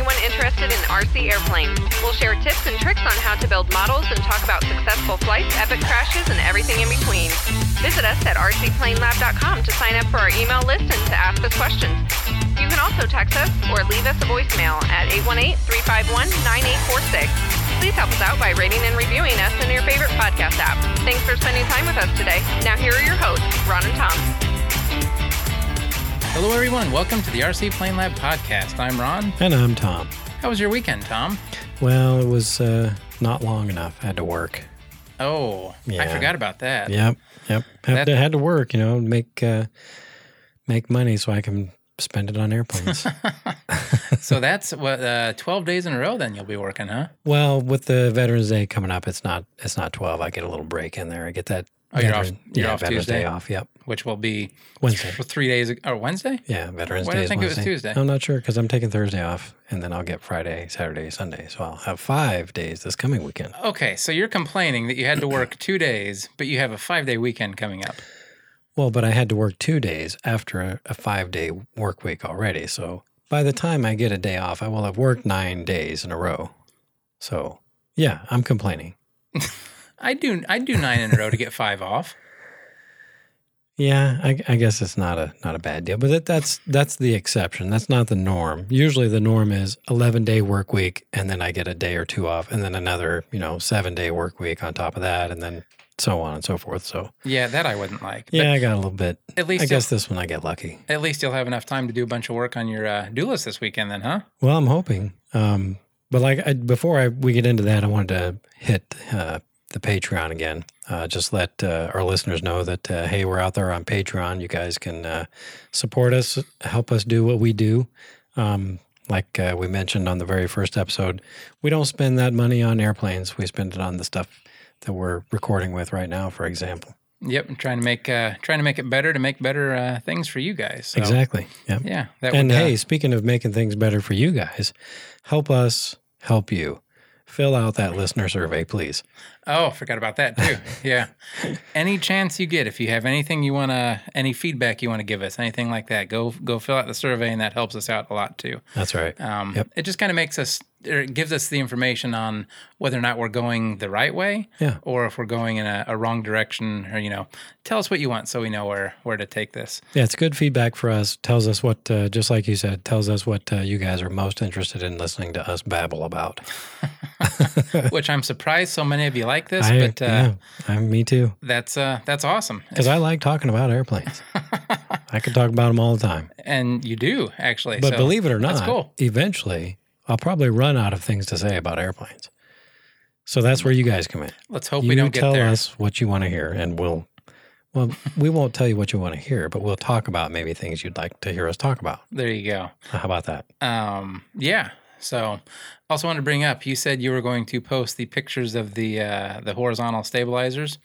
anyone interested in RC airplanes. We'll share tips and tricks on how to build models and talk about successful flights, epic crashes, and everything in between. Visit us at rcplanelab.com to sign up for our email list and to ask us questions. You can also text us or leave us a voicemail at 818-351-9846. Please help us out by rating and reviewing us in your favorite podcast app. Thanks for spending time with us today. Now here are your hosts, Ron and Tom. Hello, everyone. Welcome to the RC Plane Lab podcast. I'm Ron. And I'm Tom. How was your weekend, Tom? Well, it was uh, not long enough. I had to work. Oh, I forgot about that. Yep, yep. Had, to, had to work, you know, make uh, make money so I can spend it on airplanes. so that's what uh, 12 days in a row. Then you'll be working, huh? well, with the Veterans Day coming up, it's not it's not twelve. I get a little break in there. I get that. Oh, you're off- you're yeah, off Veterans Tuesday? Day off. Yep, Which will be Wednesday. for three days or Wednesday. Yeah, Veterans Why Day I think it was Tuesday? I'm not sure because I'm taking Thursday off, and then I'll get Friday, Saturday, Sunday. So I'll have five days this coming weekend. Okay, so you're complaining that you had to work two days, but you have a five day weekend coming up. Well, but I had to work two days after a, a five day work week already. So by the time I get a day off, I will have worked nine days in a row. So yeah, I'm complaining. I do I do nine in a row to get five off. Yeah, I, I guess it's not a not a bad deal, but that, that's that's the exception. That's not the norm. Usually, the norm is eleven day work week, and then I get a day or two off, and then another you know seven day work week on top of that, and then so on and so forth. So Yeah, that I wouldn't like. But yeah, I got a little bit. at least I guess this one I get lucky. at least you'll have enough time to do a bunch of work on your uh, do list this weekend, then, huh? Well, I'm hoping. Um, but like I, before I, we get into that, I wanted to hit uh, the Patreon again. Uh, just let uh, our listeners know that uh, hey, we're out there on Patreon. You guys can uh, support us, help us do what we do. Um, like uh, we mentioned on the very first episode, we don't spend that money on airplanes. We spend it on the stuff that we're recording with right now, for example. Yep, I'm trying to make uh, trying to make it better to make better uh, things for you guys. So, Exactly. Yeah. Yeah, And would, uh, hey, speaking of making things better for you guys, help us help you. Fill out that listener survey, please. Oh, forgot about that too. Yeah. any chance you get, if you have anything you want to, any feedback you want to give us, anything like that, go go fill out the survey, and that helps us out a lot too. That's right. Um, Yep. It just kind of makes us, or it gives us the information on whether or not we're going the right way, Yeah. or if we're going in a, a wrong direction, or you know, tell us what you want so we know where where to take this. Yeah, it's good feedback for us. Tells us what, uh, just like you said, tells us what uh, you guys are most interested in listening to us babble about. Which I'm surprised so many of you like this, I, but uh, yeah, I, me too. that's uh, that's awesome. Because I like talking about airplanes. I could talk about them all the time. and you do actually. But so believe it or not that's cool. eventually I'll probably run out of things to say about airplanes. So that's where you guys come in. Let's hope you we don't get tell us what you want to hear, and we'll. Well, we won't tell you what you want to hear, but we'll talk about maybe things you'd like to hear us talk about. There you go. How about that? Um, yeah. So, also wanted to bring up. You said you were going to post the pictures of the uh, the horizontal stabilizers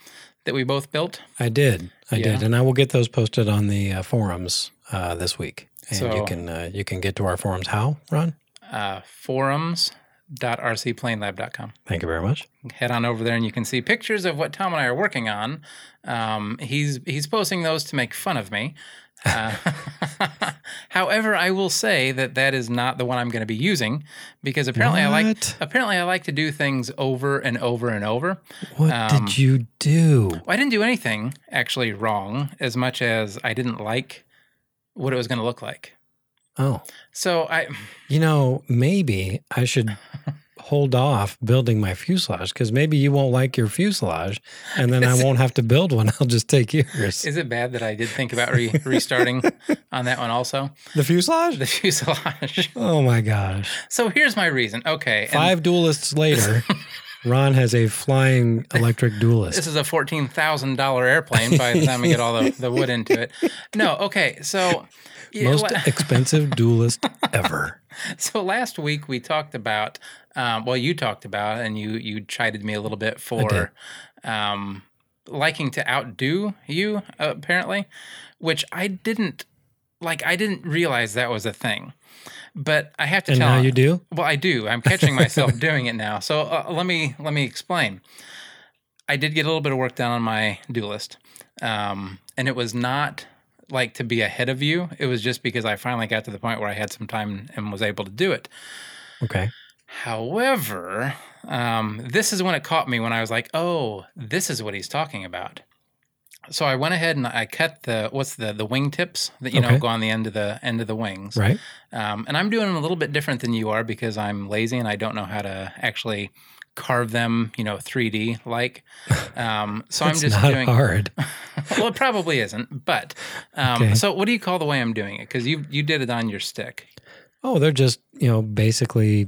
that we both built. I did, I Yeah. did, and I will get those posted on the uh, forums uh, this week, and So- you can uh, you can get to our forums. How, Ron? Uh, forums.rcplanelab.com. Thank you very much. Head on over there and you can see pictures of what Tom and I are working on. Um, he's he's posting those to make fun of me. Uh, however, I will say that that is not the one I'm going to be using because apparently I like apparently I like to do things over and over and over. What Um, did you do? I didn't do anything actually wrong as much as I didn't like what it was going to look like. Oh, So I, you know, maybe I should hold off building my fuselage because maybe you won't like your fuselage, and then I won't have to build one. I'll just take yours. is it bad that I did think about re- restarting on that one also? The fuselage? The fuselage. Oh my gosh! So here's my reason. Okay. Five duelists later, Ron has a flying electric duelist. This is a fourteen thousand dollar airplane by the time we get all the, the wood into it. No, okay. So yeah, Most la- expensive duelist ever. so last week we talked about um, well you talked about and you you chided me a little bit for um, liking to outdo you apparently which i didn't like i didn't realize that was a thing. But i have to And tell now you do? well i do. I'm catching myself doing it now. So uh, let me let me explain. I did get a little bit of work done on my do list um, and it was not like to be ahead of you it was just because i finally got to the point where i had some time and was able to do it Okay. However, um, this is when it caught me when I was like, "Oh, this is what he's talking about." So I went ahead and I cut the what's the the wing tips that you know go on the end of the end of the wings, Right. um, and I'm doing a little bit different than you are because I'm lazy and I don't know how to actually carve them, you know, 3D like. Um, so I'm It's just not doing. hard. well, it probably isn't, but um, Okay. so what do you call the way I'm doing it? Because you you did it on your stick. Oh, they're just you know basically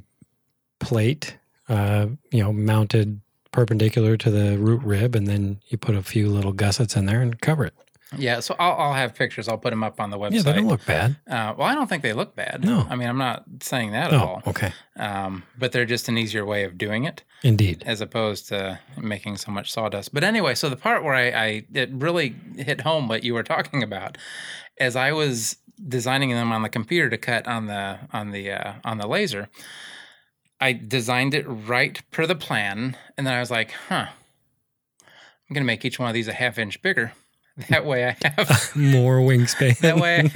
plate, uh, you know, mounted perpendicular to the root rib, and then you put a few little gussets in there and cover it. Yeah, so I'll, I'll have pictures. I'll put them up on the website. Yeah, they don't look bad. Uh, well, I don't think they look bad. No. I mean, I'm not saying that at Oh, all. okay. Um, but they're just an easier way of doing it Indeed. as opposed to making so much sawdust. But anyway, so the part where I, I it really hit home what you were talking about, as I was designing them on the computer to cut on the on the uh, on the laser, I designed it right per the plan, and then I was like, huh, I'm gonna make each one of these a half inch bigger. That way I have More wingspan. that way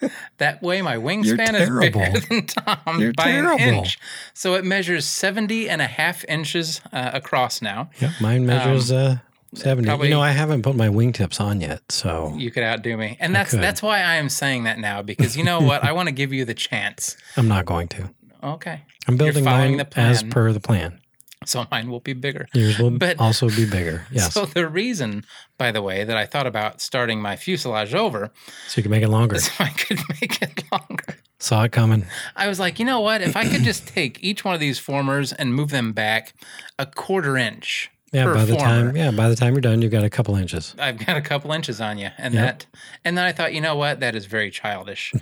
that way my wingspan is bigger than Tom You're by an inch. So it measures 70 and a half inches uh, across now. Yep, mine measures uh, 70. Um, probably- you know, I haven't put my wingtips on yet, so You could outdo me. And that's that's why I am saying that now because you know what? I want to give you the chance. I'm not going to. Okay. I'm building following mine the as per the plan. So mine will be bigger. Yours will But- also be bigger. Yes. So the reason, by the way, that I thought about starting my fuselage over so you can make it longer. so I could make it longer. Saw it coming. I was like, you know what? If I could just take each one of these formers and move them back a quarter inch Yeah, by the former, time yeah, by the time you're done, you've got a couple inches. I've got a couple inches on you, and Yep. that, and then I thought, you know what? That is very childish.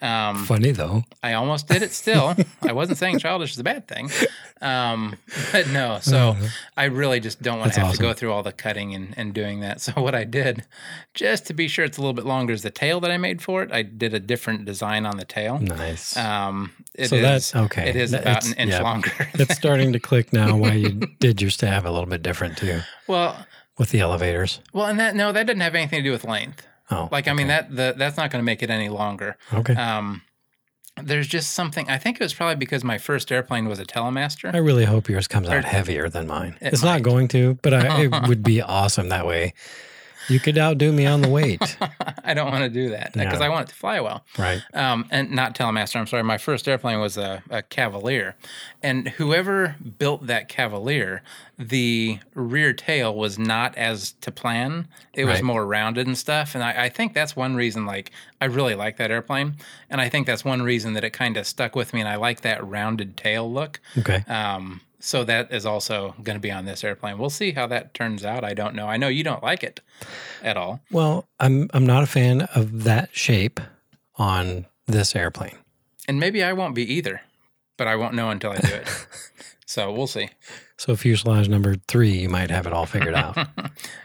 Um, Funny though. I almost did it still. I wasn't saying childish is a bad thing, um, but no. So I really just don't want to have to go through all the cutting and, and doing that. So what I did, just to be sure it's a little bit longer, is the tail that I made for it. I did a different design on the tail. Nice. Um, it So is- that's- okay. It is about an inch yeah. longer. it's starting to click now why you did your stab a little bit different too well, with the elevators. well, and that no, that didn't have anything to do with length. Oh, Like I mean that the, that's not going to make it any longer. Okay. Um, there's just something. I think it was probably because my first airplane was a Telemaster. I really hope yours comes Or- out heavier than mine. It It's not going to, but I, it would be awesome that way. You could outdo me on the weight. I don't want to do that because No. I want it to fly well. right. Um, and not Telemaster. I'm sorry. My first airplane was a, a Cavalier, and whoever built that Cavalier, the rear tail was not as to plan. It was Right. more rounded and stuff. And I, I think that's one reason. Like I really like that airplane, and I think that's one reason that it kind of stuck with me. And I like that rounded tail look. Okay. Um, so that is also going to be on this airplane. We'll see how that turns out. I don't know. I know you don't like it at all. Well, I'm I'm not a fan of that shape on this airplane. And maybe I won't be either, but I won't know until I do it. so we'll see. So fuselage number three, you might have it all figured out.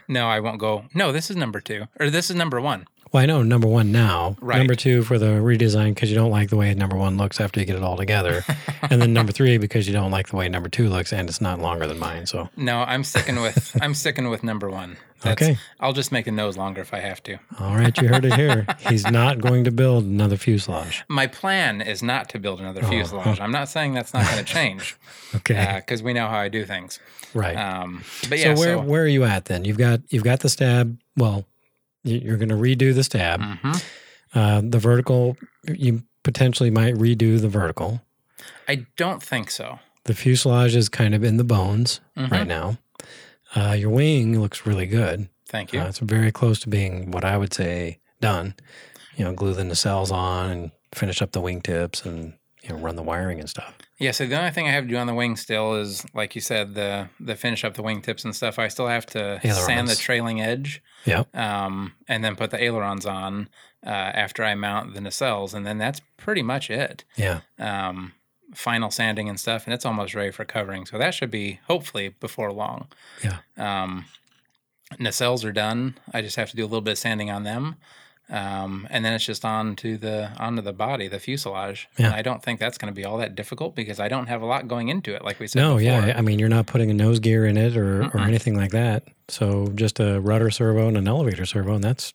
No, I won't go. No, this is number two, or this is number one. Well, I know number one now. Right. Number two for the redesign because you don't like the way number one looks after you get it all together, and then number three because you don't like the way number two looks and it's not longer than mine. So No, I'm sticking with I'm sticking with number one. Okay. I'll just make a nose longer if I have to. all right, you heard it here. He's not going to build another fuselage. My plan is not to build another Oh. fuselage. I'm not saying that's not going to change Okay. because we know how I do things. right. Um, but yeah, so where so, where are you at then? You've got you've got the stab. Well, you're going to redo the stab. Mhm. Uh, the vertical, you potentially might redo the vertical. I don't think so. The fuselage is kind of in the bones Mhm. right now. Uh, your wing looks really good. Thank you. Uh, it's very close to being what I would say done. You know, glue the nacelles on and finish up the wingtips and you know run the wiring and stuff. Yeah, so the only thing I have to do on the wing still is, like you said, the the finish up the wingtips and stuff. I still have to sand the trailing edge, Yep. um, and then put the ailerons on uh, after I mount the nacelles, and then that's pretty much it. Yeah. Um, final sanding and stuff, and it's almost ready for covering. So that should be hopefully before long. Yeah. Um, nacelles are done. I just have to do a little bit of sanding on them. Um, and then it's just on to the onto the body, the fuselage. Yeah. And I don't think that's going to be all that difficult because I don't have a lot going into it, like we said. No, before. yeah. I mean, you're not putting a nose gear in it or, or Mm-mm. anything like that. So just a rudder servo and an elevator servo, and that's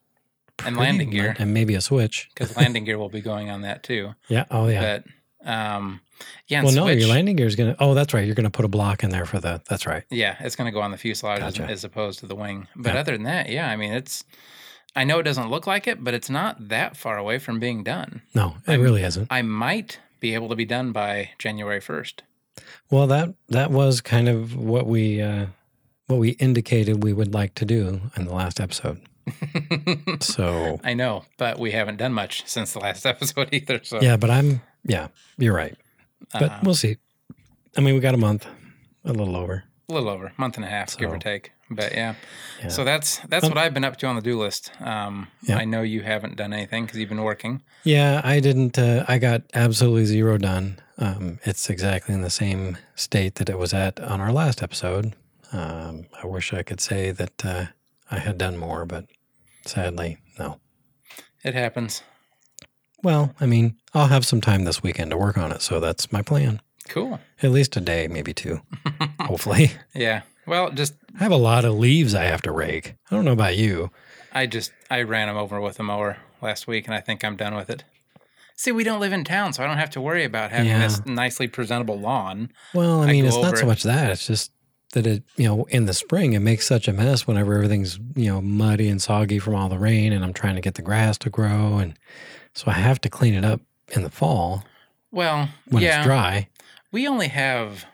And landing gear. much- and maybe a switch. because landing gear will be going on that too. Yeah. Oh, yeah. But Um, yeah. And Well, no, switch, your landing gear is going to. Oh, that's right. You're going to put a block in there for the. That's right. Yeah, it's going to go on the fuselage as, as opposed to the wing. But Yeah. other than that, yeah, I mean, it's. I know it doesn't look like it, but it's not that far away from being done. No, it I'm- really isn't. I might be able to be done by January first. Well, that that was kind of what we uh, what we indicated we would like to do in the last episode. So I know, but we haven't done much since the last episode either. So yeah, but I'm yeah, you're right. But uh, we'll see. I mean, we got a month, a little over. a little over month and a half, give or take. But yeah, Yeah. so that's that's Um, what I've been up to on the do list. Um, Yeah. I know you haven't done anything because you've been working. Yeah, I didn't. Uh, I got absolutely zero done. Um, it's exactly in the same state that it was at on our last episode. Um, I wish I could say that uh, I had done more, but sadly, no. It happens. Well, I mean, I'll have some time this weekend to work on it, so that's my plan. Cool. At least a day, maybe two, hopefully. Yeah. Well, just I have a lot of leaves I have to rake. I don't know about you. I just I ran them over with a mower last week, and I think I'm done with it. See, we don't live in town, so I don't have to worry about having Yeah. this nicely presentable lawn. Well, I I mean, go it's not so much that. It's just that it, you know, in the spring, it makes such a mess whenever everything's, you know, muddy and soggy from all the rain and I'm trying to get the grass to grow. And so I have to clean it up in the fall Well, when yeah, it's dry. we only have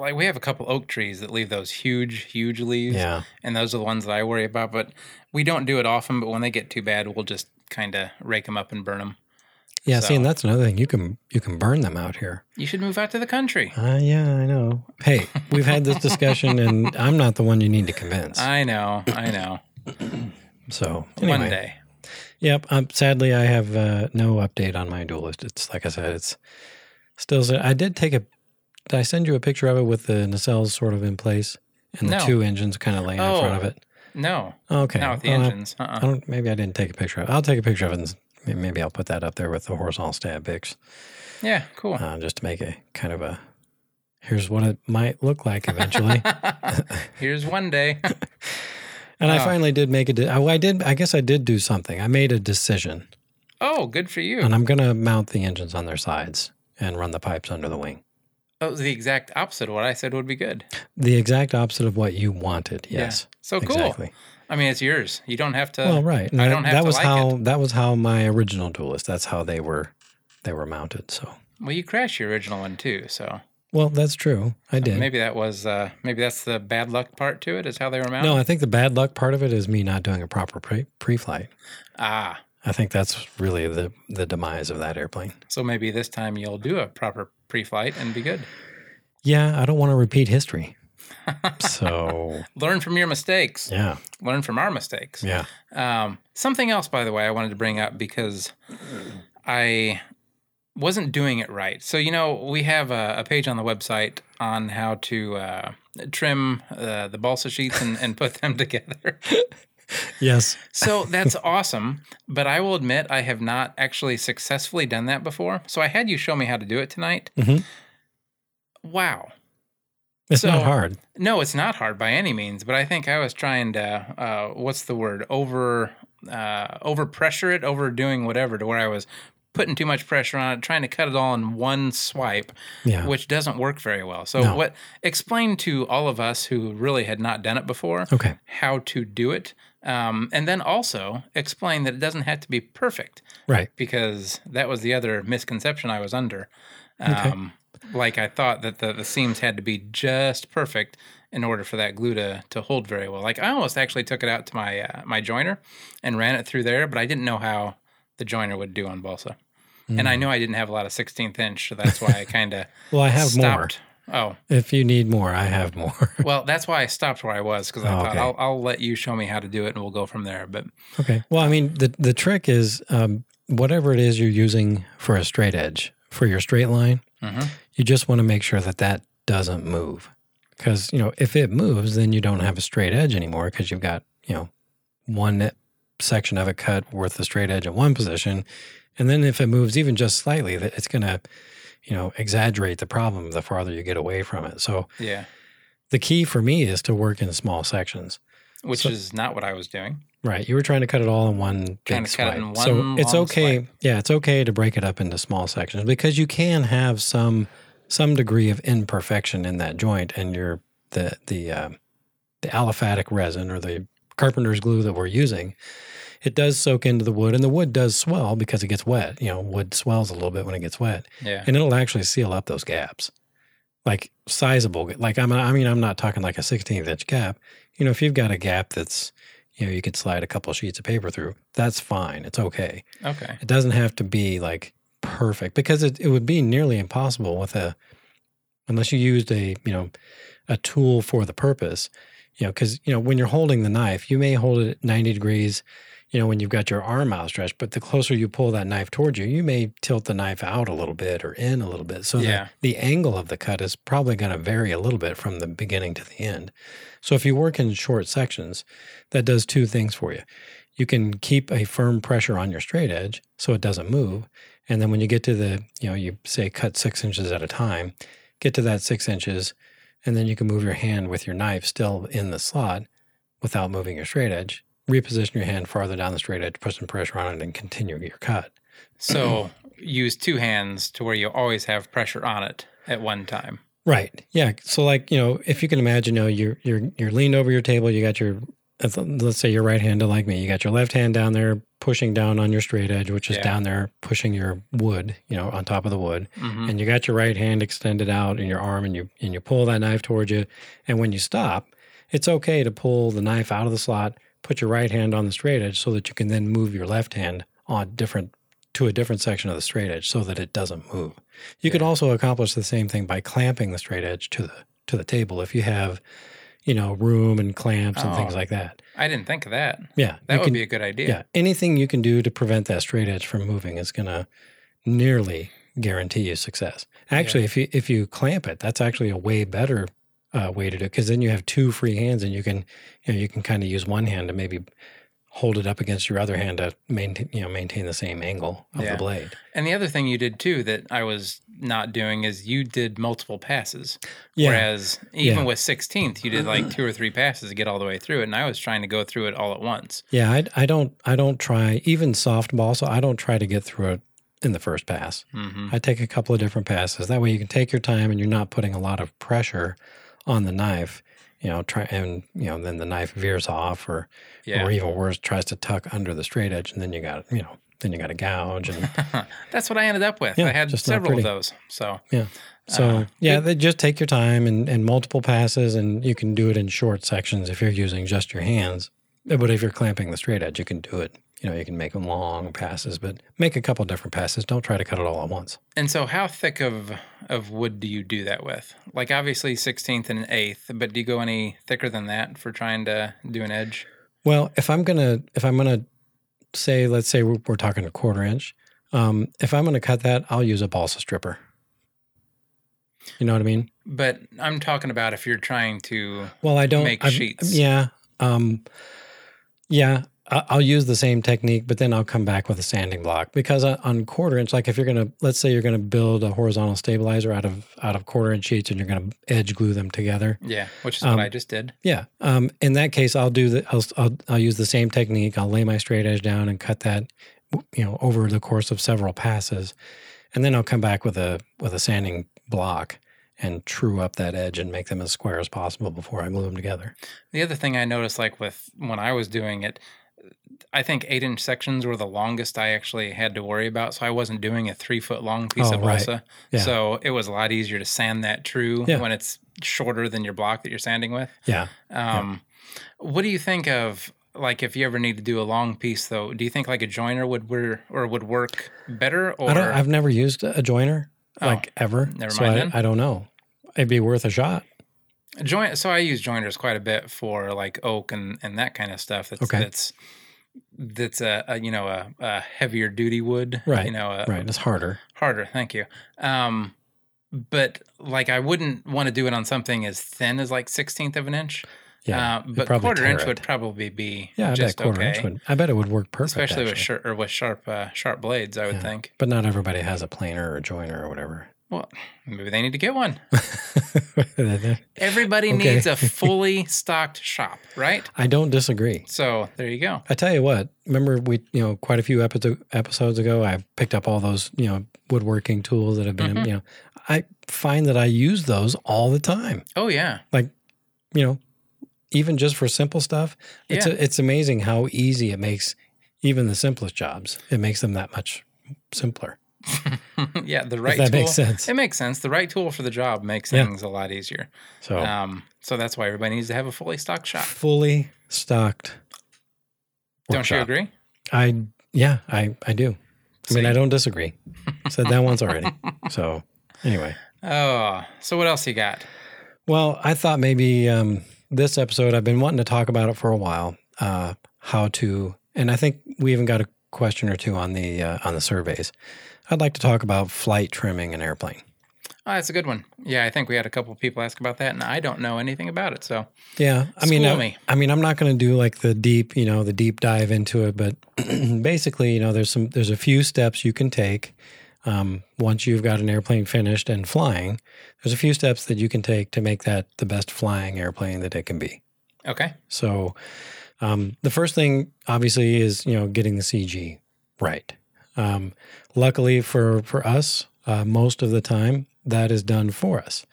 like we have a couple oak trees that leave those huge, huge leaves, Yeah. and those are the ones that I worry about. But we don't do it often. But when they get too bad, we'll just kind of rake them up and burn them. Yeah. See, and that's another thing. You can, you can burn them out here. You should move out to the country. Uh, yeah, I know. Hey, we've had this discussion and I'm not the one you need to convince. I know, I know. So anyway. One day. Yep. Um, sadly, I have uh, no update on my dual list. It's like I said, it's still. I did take a. Did I send you a picture of it with the nacelles sort of in place and the No. two engines kind of laying in front of Oh, it? No, Okay. not with the Well, I- engines. I, Uh-uh. don't. Maybe I didn't take a picture of it. I'll take a picture of it. And s- may- maybe I'll put that up there with the horizontal stab pics, Yeah, cool. uh, just to make a kind of a. Here's what it might look like eventually. Here's one day. and I Oh. finally did make a. De- I, I did. I guess I did do something. I made a decision, oh, good for you. and I'm going to mount the engines on their sides and run the pipes under the wing. That was the exact opposite of what I said would be good. The exact opposite of what you wanted. Yeah. Yes. So cool. Exactly. I mean, it's yours. You don't have to. well, right. And I don't have that to was like how it. that was how my original duelist. That's how they were they were mounted. So Well, you crashed your original one too, so well, that's true. I did. maybe that was uh, maybe that's the bad luck part to it. Is how they were mounted. no, I think the bad luck part of it is me not doing a proper pre pre-flight. Ah, I think that's really the the demise of that airplane. so maybe this time you'll do a proper pre-flight and be good. Yeah, I don't want to repeat history. So Learn from your mistakes. yeah, Learn from our mistakes. yeah. Um, something else, by the way, I wanted to bring up because I wasn't doing it right. So, you know, we have a, a page on the website on how to uh, trim uh, the balsa sheets and, and put them together. Yes. So that's awesome. But I will admit, I have not actually successfully done that before. So I had you show me how to do it tonight. Mhm. Wow. It's So- not hard. No, it's not hard by any means, but I think I was trying to uh, what's the word over uh, over pressure it, overdoing whatever, to where I was putting too much pressure on it, trying to cut it all in one swipe, Yeah. which doesn't work very well. So, No. what explain to all of us who really had not done it before Okay. how to do it, um, and then also explain that it doesn't have to be perfect Right. because that was the other misconception I was under. Um, Like I thought that the, the seams had to be just perfect in order for that glue to, to hold very well. Like I almost actually took it out to my uh, my joiner and ran it through there, but I didn't know how the joiner would do on balsa. And I Mm. know I didn't have a lot of 16th inch, so that's why I kind of Well, I have stopped. Oh, If you need more, I have more. well, that's why I stopped where I was because I Oh, thought okay. I'll, I'll let you show me how to do it and we'll go from there. But Okay. Well, I mean, the the trick is um, whatever it is you're using for a straight edge for your straight line, Mhm. you just want to make sure that that doesn't move. Because you know, if it moves, then you don't have a straight edge anymore because you've got you know one section of it cut worth the straight edge in one position, and then if it moves even just slightly, that it's going to you know exaggerate the problem the farther you get away from it. So yeah, the key for me is to work in small sections. which So- is not what I was doing. Right. You were trying to cut it all in one Trying big to cut it swipe. in so it's okay. swipe. Yeah, it's okay to break it up into small sections because you can have some some degree of imperfection in that joint, and your the the uh, the aliphatic resin or the carpenter's glue that we're using. It does soak into the wood, and the wood does swell because it gets wet. You know, wood swells a little bit when it gets wet, Yeah. and it'll actually seal up those gaps, like sizable. Like I'm, I mean, I'm not talking like a 16th inch gap. You know, if you've got a gap that's, you know, you could slide a couple sheets of paper through, that's fine. It's okay. Okay. It doesn't have to be like perfect because it, it would be nearly impossible with a, unless you used a, you know, a tool for the purpose, you know, because, you know, when you're holding the knife, you may hold it at 90 degrees, you know, when you've got your arm outstretched, but the closer you pull that knife towards you, you may tilt the knife out a little bit or in a little bit. So Yeah. the, the angle of the cut is probably going to vary a little bit from the beginning to the end. So if you work in short sections, that does two things for you. You can keep a firm pressure on your straight edge so it doesn't move. And then when you get to the, you know, you say cut six inches at a time, get to that six inches, and then you can move your hand with your knife still in the slot without moving your straight edge. Reposition your hand farther down the straight edge, put some pressure on it, and continue your cut. So use two hands to where you always have pressure on it at one time. Right. Yeah. So like, you know, if you can imagine, you know, you're you're you're leaned over your table, you got your let's say you're right-handed like me. You got your left hand down there pushing down on your straight edge, which is Yeah. down there pushing your wood, you know, on top of the wood. hmm And you got your right hand extended out in your arm and you and you pull that knife towards you. And when you stop, it's okay to pull the knife out of the slot, put your right hand on the straight edge so that you can then move your left hand on different to a different section of the straight edge so that it doesn't move. You could also accomplish the same thing by clamping the straight edge to the to the table if you have, you know, room and clamps and things Oh. like that. I didn't think of that. Yeah, That would can- be a good idea. yeah. Anything you can do to prevent that straight edge from moving is going to nearly guarantee you success. Actually, if you if you clamp it, that's actually a way better uh, way to do it because then you have two free hands and you can you know you can kind of use one hand to maybe hold it up against your other hand to maintain you know maintain the same angle of Yeah. the blade. And the other thing you did too that I was not doing is you did multiple passes. Yeah. Whereas even Yeah. with 16th, you did like two or three passes to get all the way through it. And I was trying to go through it all at once. Yeah, I, I don't I don't try even softball, so I don't try to get through it in the first pass. hmm I take a couple of different passes. That way you can take your time and you're not putting a lot of pressure on the knife. You know, try and you know, then the knife veers off or Yeah. or even worse, tries to tuck under the straight edge and then you got you know, then you got a gouge and That's what I ended up with. Yeah, I had several of those. So yeah, so Uh, yeah, they just take your time and, and multiple passes and you can do it in short sections if you're using just your hands. But if you're clamping the straight edge, you can do it. You know, you can make them long passes, but make a couple different passes. Don't try to cut it all at once. And so, how thick of of wood do you do that with? Like, obviously, sixteenth and eighth, but do you go any thicker than that for trying to do an edge? Well, if I'm gonna if I'm gonna say, let's say we're, we're talking a quarter inch, um, if I'm gonna cut that, I'll use a balsa stripper. You know what I mean? But I'm talking about if you're trying to. Well, I don't Make I've- sheets. Yeah, um, yeah. I- I'll use the same technique, but then I'll come back with a sanding block because on- on quarter inch, like if you're gonna, let's say you're gonna build a horizontal stabilizer out of out of quarter inch sheets, and you're gonna edge glue them together. Yeah, which is Um, what I just did. Yeah. Um, in that case, I'll do the I'll, I'll I'll use the same technique. I'll lay my straight edge down and cut that, you know, over the course of several passes, and then I'll come back with a with a sanding block and true up that edge and make them as square as possible before I glue them together. The other thing I noticed, like with when I was doing it, I think eight inch sections were the longest I actually had to worry about. So I wasn't doing a three foot long piece Oh, of right. balsa. Yeah. So it was a lot easier to sand that true Yeah. when it's shorter than your block that you're sanding with. Yeah. Um, What do you think of like if you ever need to do a long piece though? Do you think like a joiner would wear or would work better? Or I. I've never used a joiner Oh, like ever. never so mind I, then. I don't know. It'd be worth a shot. join? So I use joiners quite a bit for like oak and and that kind of stuff. That's Okay. that's that's a, a you know a, a heavier duty wood, Right, You know, a, Right. It's harder. harder. Thank you. Um, but like I wouldn't want to do it on something as thin as like sixteenth of an inch. Yeah. uh, but quarter inch it. would probably be Yeah. I bet just quarter okay. inch would. I bet it would work perfect. especially with sharp or with sharp uh, sharp blades. I would Yeah. think. But not everybody has a planer or a joiner or whatever. Well, maybe they need to get one. Everybody Okay. needs a fully stocked shop, right? I don't disagree. So there you go. I tell you what, remember we, you know, quite a few epi- episodes ago, I picked up all those, you know, woodworking tools that have been, Mhm. you know, I find that I use those all the time. Oh yeah, Like, You know, even just for simple stuff, it's Yeah. a, it's amazing how easy it makes even the simplest jobs. It makes them that much simpler. yeah. The If right that tool. makes sense. It makes sense. The right tool for the job makes Yeah. things a lot easier. So Um, so that's why everybody needs to have a fully stocked shop. fully stocked. Don't you agree? I yeah, I I do. I mean, I don't disagree. Said that once already. So anyway, Oh, so what else you got? well, I thought maybe um, this episode I've been wanting to talk about it for a while. Uh, how to, and I think we even got a question or two on the uh, on the surveys. I'd like to talk about flight trimming an airplane. Oh, that's a good one. Yeah, I think we had a couple of people ask about that, and I don't know anything about it. So Yeah, I mean, I, me. I mean, I'm not going to do like the deep, you know, the deep dive into it, but basically, you know, there's some, there's a few steps you can take um, once you've got an airplane finished and flying. There's a few steps that you can take to make that the best flying airplane that it can be. okay, So, um, the first thing, obviously, is you know getting the CG right. Um, luckily for for us, uh, most of the time that is done for us,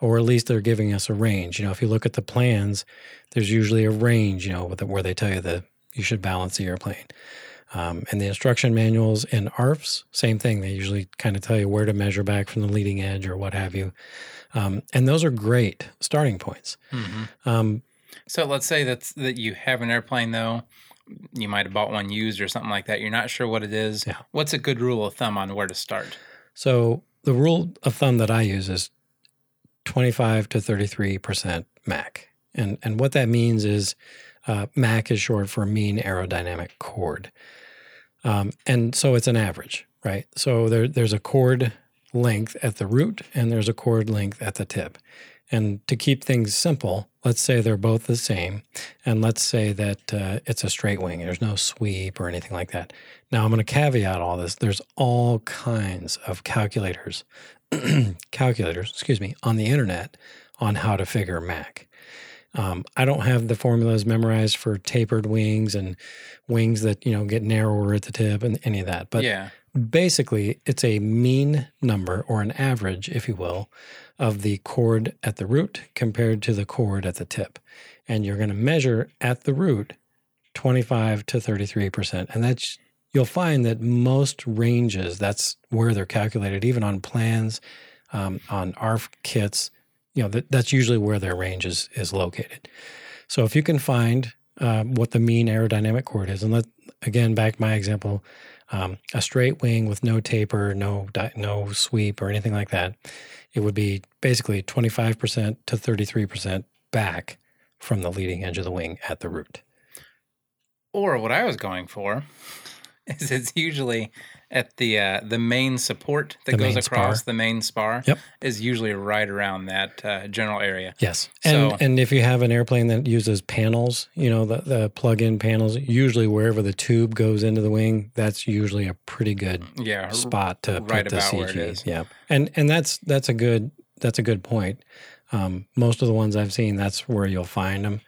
or at least they're giving us a range. You know, if you look at the plans, there's usually a range. You know, with the, where they tell you that you should balance the airplane. Um, and the instruction manuals in ARFs, same thing. They usually kind of tell you where to measure back from the leading edge or what have you. Um, and those are great starting points. hmm Um, So let's say that's that you have an airplane though. You might have bought one used or something like that. You're not sure what it is. Yeah. What's a good rule of thumb on where to start? So the rule of thumb that I use is 25 to 33% MAC. And, and what that means is uh, MAC is short for mean aerodynamic chord. Um, and so it's an average, right? So there, there's a chord length at the root and there's a chord length at the tip. And to keep things simple, let's say they're both the same. And let's say that uh, it's a straight wing, there's no sweep or anything like that. Now, I'm going to caveat all this. There's all kinds of calculators, calculators, excuse me, on the internet on how to figure MAC. Um, I don't have the formulas memorized for tapered wings and wings that you know get narrower at the tip and any of that. But yeah. basically, it's a mean number or an average, if you will, of the chord at the root compared to the chord at the tip, and you're going to measure at the root 25 to 33 percent, and that's you'll find that most ranges that's where they're calculated, even on plans, um, on ARF kits. You know that, that's usually where their range is, is located. So if you can find uh, what the mean aerodynamic chord is, and let again back my example, um, a straight wing with no taper, no no sweep or anything like that, it would be basically 25% to 33% back from the leading edge of the wing at the root. Or what I was going for is it's usually at the uh, the main support that The goes across spar. the main spar. Yep. Is usually right around that uh, general area. Yes. And So- and if you have an airplane that uses panels, you know, the, the plug-in panels, usually wherever the tube goes into the wing, that's usually a pretty good Yeah. spot to right put the CG. where it is. Yeah, and and that's that's a good that's a good point. Um, most of the ones I've seen, that's where you'll find them,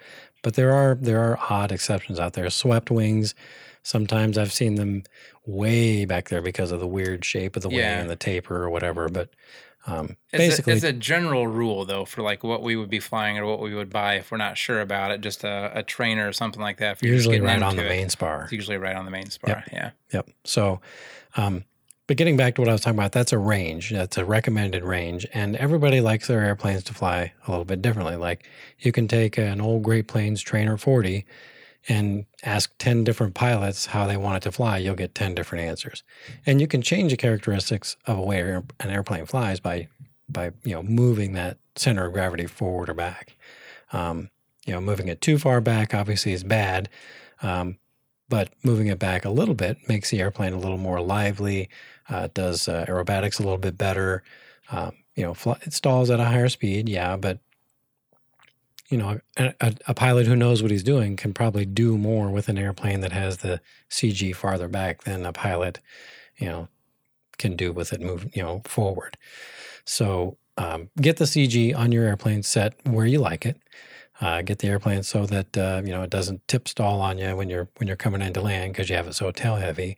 but there are there are odd exceptions out there. Swept wings, sometimes I've seen them way back there because of the weird shape of the wing Yeah. and the taper or whatever. But um, As basically, a, as a general rule, though, for like what we would be flying or what we would buy if we're not sure about it, just a, a trainer or something like that. If you're just usually right on the it, main spar. It's usually right on the main spar. Yeah. Yep. So, um, but getting back to what I was talking about, that's a range. That's a recommended range, and everybody likes their airplanes to fly a little bit differently. Like you can take an old Great Planes Trainer 40 and ask 10 different pilots how they want it to fly. You'll get 10 different answers, and you can change the characteristics of a way an airplane flies by by you know moving that center of gravity forward or back. Um, you know, moving it too far back obviously is bad. Um, but moving it back a little bit makes the airplane a little more lively, uh, does uh, aerobatics a little bit better. Um, you know, it stalls at a higher speed, yeah, but you know, a, a, a pilot who knows what he's doing can probably do more with an airplane that has the CG farther back than a pilot, you know, can do with it move you know forward. So um, get the CG on your airplane set where you like it. Uh, get the airplane so that uh, you know it doesn't tip stall on you when you're when you're coming into land because you have it so tail heavy.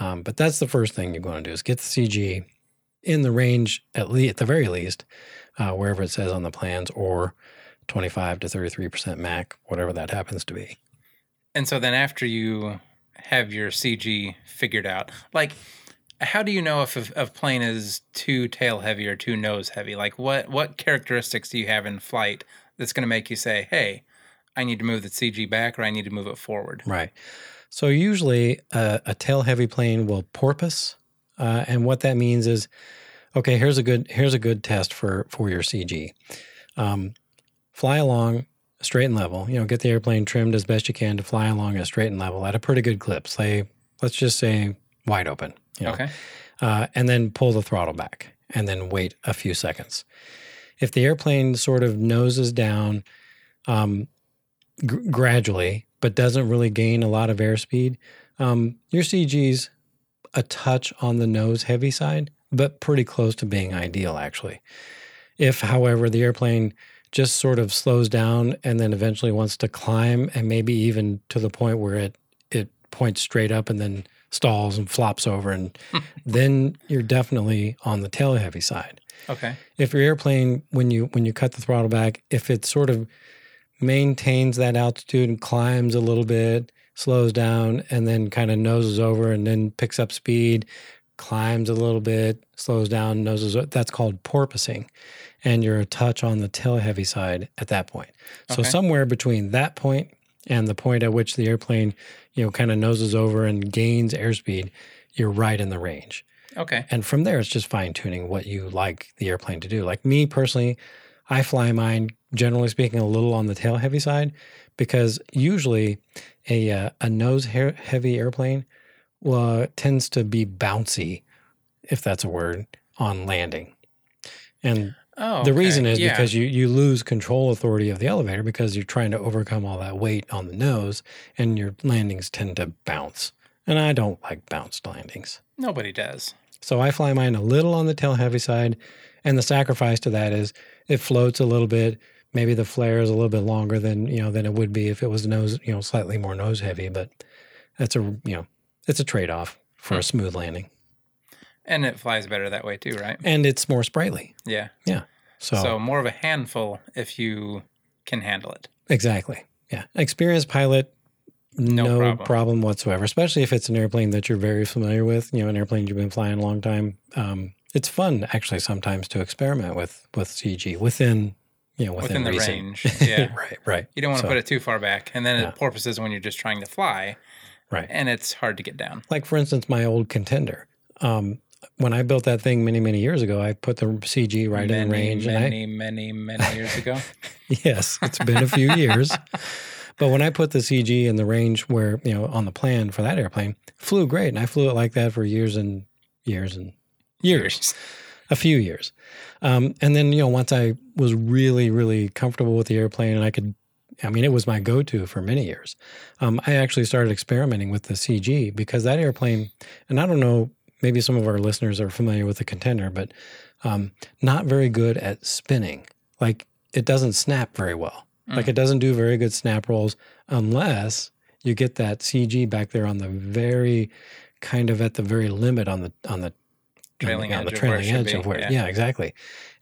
Um, but that's the first thing you're going to do is get the CG in the range at least at the very least uh, wherever it says on the plans or 25 to 33 percent Mac, whatever that happens to be. And so then after you have your CG figured out, like how do you know if a, plane is too tail heavy or too nose heavy? Like what what characteristics do you have in flight that's going to make you say, "Hey, I need to move the CG back or I need to move it forward." Right. So usually a, a tail heavy plane will porpoise, uh, and what that means is, okay, here's a good here's a good test for for your CG. Um, fly along straight and level. You know, get the airplane trimmed as best you can to fly along a straight and level at a pretty good clip. Say, let's just say wide open. You know, Okay. uh, and then pull the throttle back and then wait a few seconds. If the airplane sort of noses down um, gr- gradually, but doesn't really gain a lot of airspeed, um, your CG's a touch on the nose heavy side, but pretty close to being ideal, actually. If, however, the airplane just sort of slows down and then eventually wants to climb, and maybe even to the point where it it points straight up and then stalls and flops over, and hmm. then you're definitely on the tail heavy side. Okay. If your airplane, when you when you cut the throttle back, if it sort of maintains that altitude and climbs a little bit, slows down, and then kind of noses over and then picks up speed, climbs a little bit, slows down, noses. That's called porpoising, and you're a touch on the tail heavy side at that point. So Okay. somewhere between that point and the point at which the airplane, you know, kind of noses over and gains airspeed, you're right in the range. Okay. And from there, it's just fine tuning what you like the airplane to do. Like me personally, I fly mine, generally speaking, a little on the tail heavy side because usually a, uh, a nose heavy airplane uh, tends to be bouncy, if that's a word, on landing. And Oh, the reason is Yeah. because you, you lose control authority of the elevator because you're trying to overcome all that weight on the nose and your landings tend to bounce. And I don't like bounced landings. nobody does. So I fly mine a little on the tail heavy side. And the sacrifice to that is it floats a little bit. Maybe the flare is a little bit longer than, you know, than it would be if it was nose, you know, slightly more nose heavy. But that's a, you know, it's a trade off for a hmm. smooth landing. And it flies better that way too, right? And it's more sprightly. Yeah. Yeah. So, So more of a handful if you can handle it. exactly. Yeah. Experienced pilot, No no, problem. problem. whatsoever, especially if it's an airplane that you're very familiar with, you know, an airplane you've been flying a long time. Um, it's fun actually sometimes to experiment with with CG within, you know, within, Within the reason. range, yeah. right, right. You don't want to put it too far back, and then Yeah. it porpoises when you're just trying to fly, Right. and it's hard to get down. Like for instance, my old contender. Um, when I built that thing many, many years ago, I put the CG right many, in range. and I, many, many, many years ago. Yes, it's been a few years. But when I put the CG in the range where, you know, on the plan for that airplane, flew great. And I flew it like that for years and years and years, a few years. Um, and then, you know, once I was really, really comfortable with the airplane and I could, I mean, it was my go to for many years. Um, I actually started experimenting with the CG because that airplane, and I don't know, maybe some of our listeners are familiar with the contender, but um, not very good at spinning. Like it doesn't snap very well. Like it doesn't do very good snap rolls unless you get that CG back there on the very kind of at the very limit on the on the Trailing on the edge of where trailing edge be, of where yeah. yeah. exactly.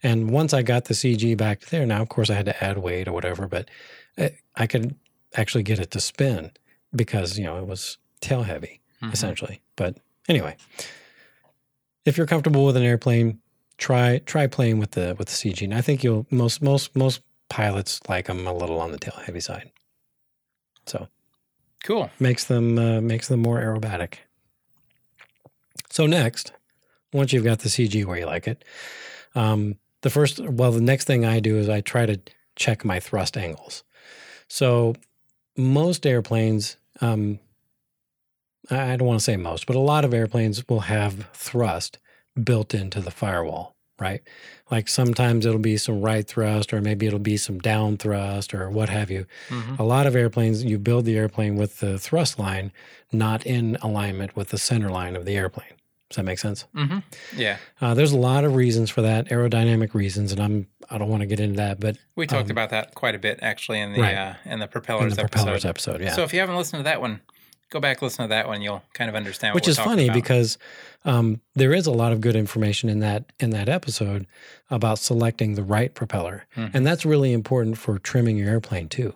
And once I got the CG back there, now of course I had to add weight or whatever, but I- I could actually get it to spin because you know it was tail heavy Mhm. essentially. But anyway, if you're comfortable with an airplane, try try playing with the with the CG. And I think you'll most most most pilots like them a little on the tail heavy side. So Cool. makes them uh, makes them more aerobatic. So next, once you've got the CG where you like it, um, the first well the next thing I do is I try to check my thrust angles. So most airplanes, um, I don't want to say most, but a lot of airplanes will have thrust built into the firewall, right? Like sometimes it'll be some right thrust, or maybe it'll be some down thrust, or what have you. Mhm. A lot of airplanes, you build the airplane with the thrust line not in alignment with the center line of the airplane. Does that make sense? Mm-hmm. Yeah. Uh, there's a lot of reasons for that, aerodynamic reasons, and I'm I don't want to get into that, but We talked Um, about that quite a bit actually in the right. uh, in the in propellers, the propellers episode. episode, yeah. So if you haven't listened to that one, go back listen to that one. You'll kind of understand. which is funny about. because um, there is a lot of good information in that in that episode about selecting the right propeller, Mhm. and that's really important for trimming your airplane too,